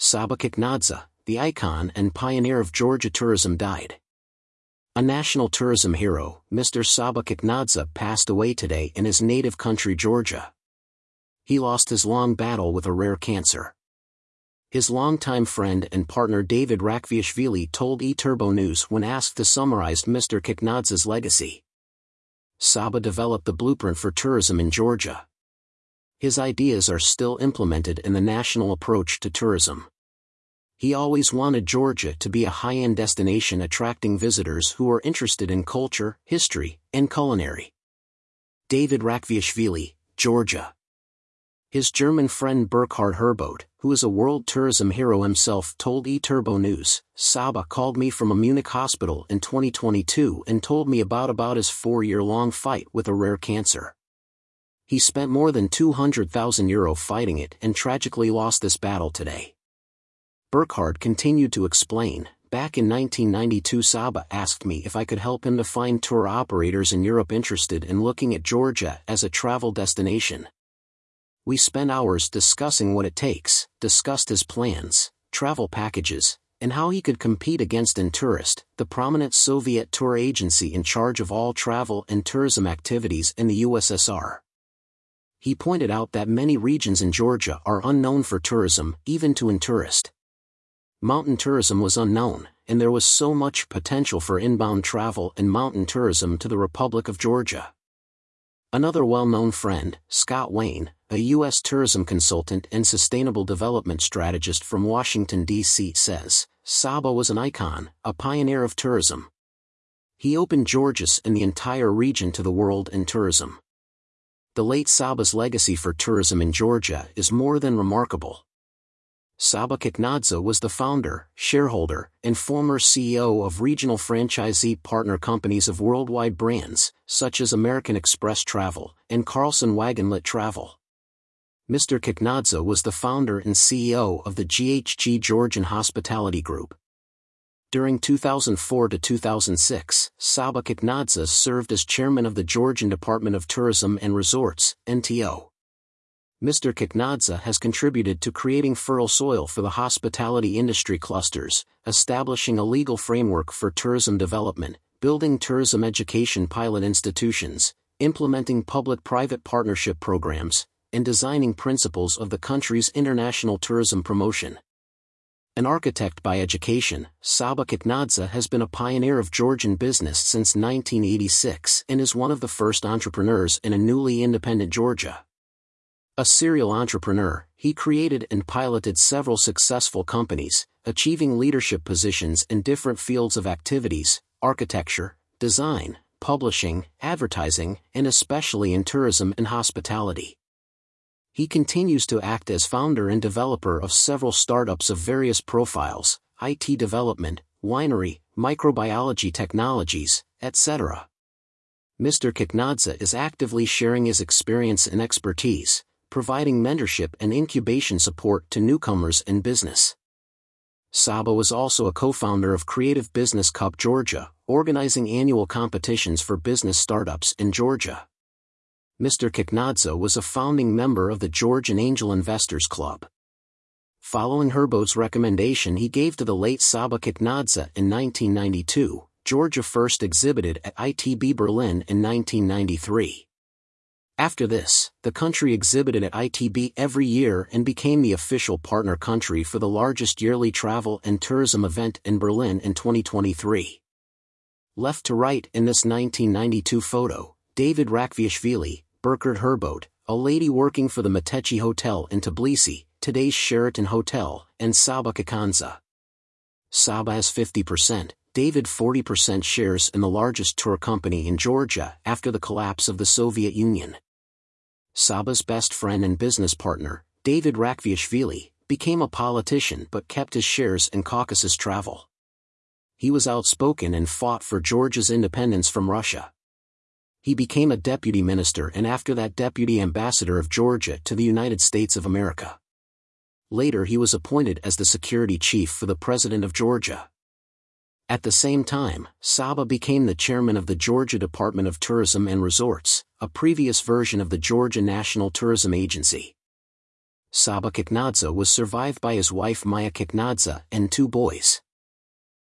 Saba Kiknadze, the icon and pioneer of Georgia tourism died. A national tourism hero, Mr. Saba Kiknadze passed away today in his native country Georgia. He lost his long battle with a rare cancer. His longtime friend and partner David Rakviashvili told eTurbo News when asked to summarize Mr. Kiknadze's legacy. Saba developed the blueprint for tourism in Georgia. His ideas are still implemented in the national approach to tourism. He always wanted Georgia to be a high-end destination attracting visitors who are interested in culture, history, and culinary. David Rakviashvili, Georgia. His German friend Burkhard Herbold, who is a world tourism hero himself told eTurbo News, Saba called me from a Munich hospital in 2022 and told me about about his four-year-long fight with a rare cancer. He spent more than 200,000 euro fighting it and tragically lost this battle today. Burkhard continued to explain, back in 1992 Saba asked me if I could help him to find tour operators in Europe interested in looking at Georgia as a travel destination. We spent hours discussing what it takes, discussed his plans, travel packages, and how he could compete against Intourist, the prominent Soviet tour agency in charge of all travel and tourism activities in the USSR. He pointed out that many regions in Georgia are unknown for tourism, even to Intourist. Mountain tourism was unknown, and there was so much potential for inbound travel and mountain tourism to the Republic of Georgia. Another well-known friend, Scott Wayne, a U.S. tourism consultant and sustainable development strategist from Washington, D.C., says, Saba was an icon, a pioneer of tourism. He opened Georgia's and the entire region to the world in tourism. The late Saba's legacy for tourism in Georgia is more than remarkable. Saba Kiknadze was the founder, shareholder, and former CEO of regional franchisee partner companies of worldwide brands, such as American Express Travel and Carlson Wagonlit Travel. Mr. Kiknadze was the founder and CEO of the GHG Georgian Hospitality Group. During 2004 to 2006, Saba served as chairman of the Georgian Department of Tourism and Resorts, NTO. Mr. Kiknadze has contributed to creating fertile soil for the hospitality industry clusters, establishing a legal framework for tourism development, building tourism education pilot institutions, implementing public-private partnership programs, and designing principles of the country's international tourism promotion. An architect by education, Saba Kiknadze has been a pioneer of Georgian business since 1986 and is one of the first entrepreneurs in a newly independent Georgia. A serial entrepreneur, he created and piloted several successful companies, achieving leadership positions in different fields of activities, architecture, design, publishing, advertising, and especially in tourism and hospitality. He continues to act as founder and developer of several startups of various profiles, IT development, winery, microbiology technologies, etc. Mr. Kiknadze is actively sharing his experience and expertise, providing mentorship and incubation support to newcomers in business. Saba is also a co-founder of Creative Business Cup Georgia, organizing annual competitions for business startups in Georgia. Mr. Kiknadze was a founding member of the Georgian Angel Investors Club. Following Herbold's recommendation he gave to the late Saba Kiknadze in 1992, Georgia first exhibited at ITB Berlin in 1993. After this, the country exhibited at ITB every year and became the official partner country for the largest yearly travel and tourism event in Berlin in 2023. Left to right in this 1992 photo, David Rakviashvili, Burkhard Herbold, a lady working for the Metechi Hotel in Tbilisi, today's Sheraton Hotel, and Saba Kiknadze. Saba has 50%, David 40% shares in the largest tour company in Georgia after the collapse of the Soviet Union. Saba's best friend and business partner, David Rakviashvili, became a politician but kept his shares in Caucasus Travel. He was outspoken and fought for Georgia's independence from Russia. He became a deputy minister and after that deputy ambassador of Georgia to the United States of America. Later he was appointed as the security chief for the President of Georgia. At the same time, Saba became the chairman of the Georgia Department of Tourism and Resorts, a previous version of the Georgia National Tourism Agency. Saba Kiknadze was survived by his wife Maya Kiknadze and two boys.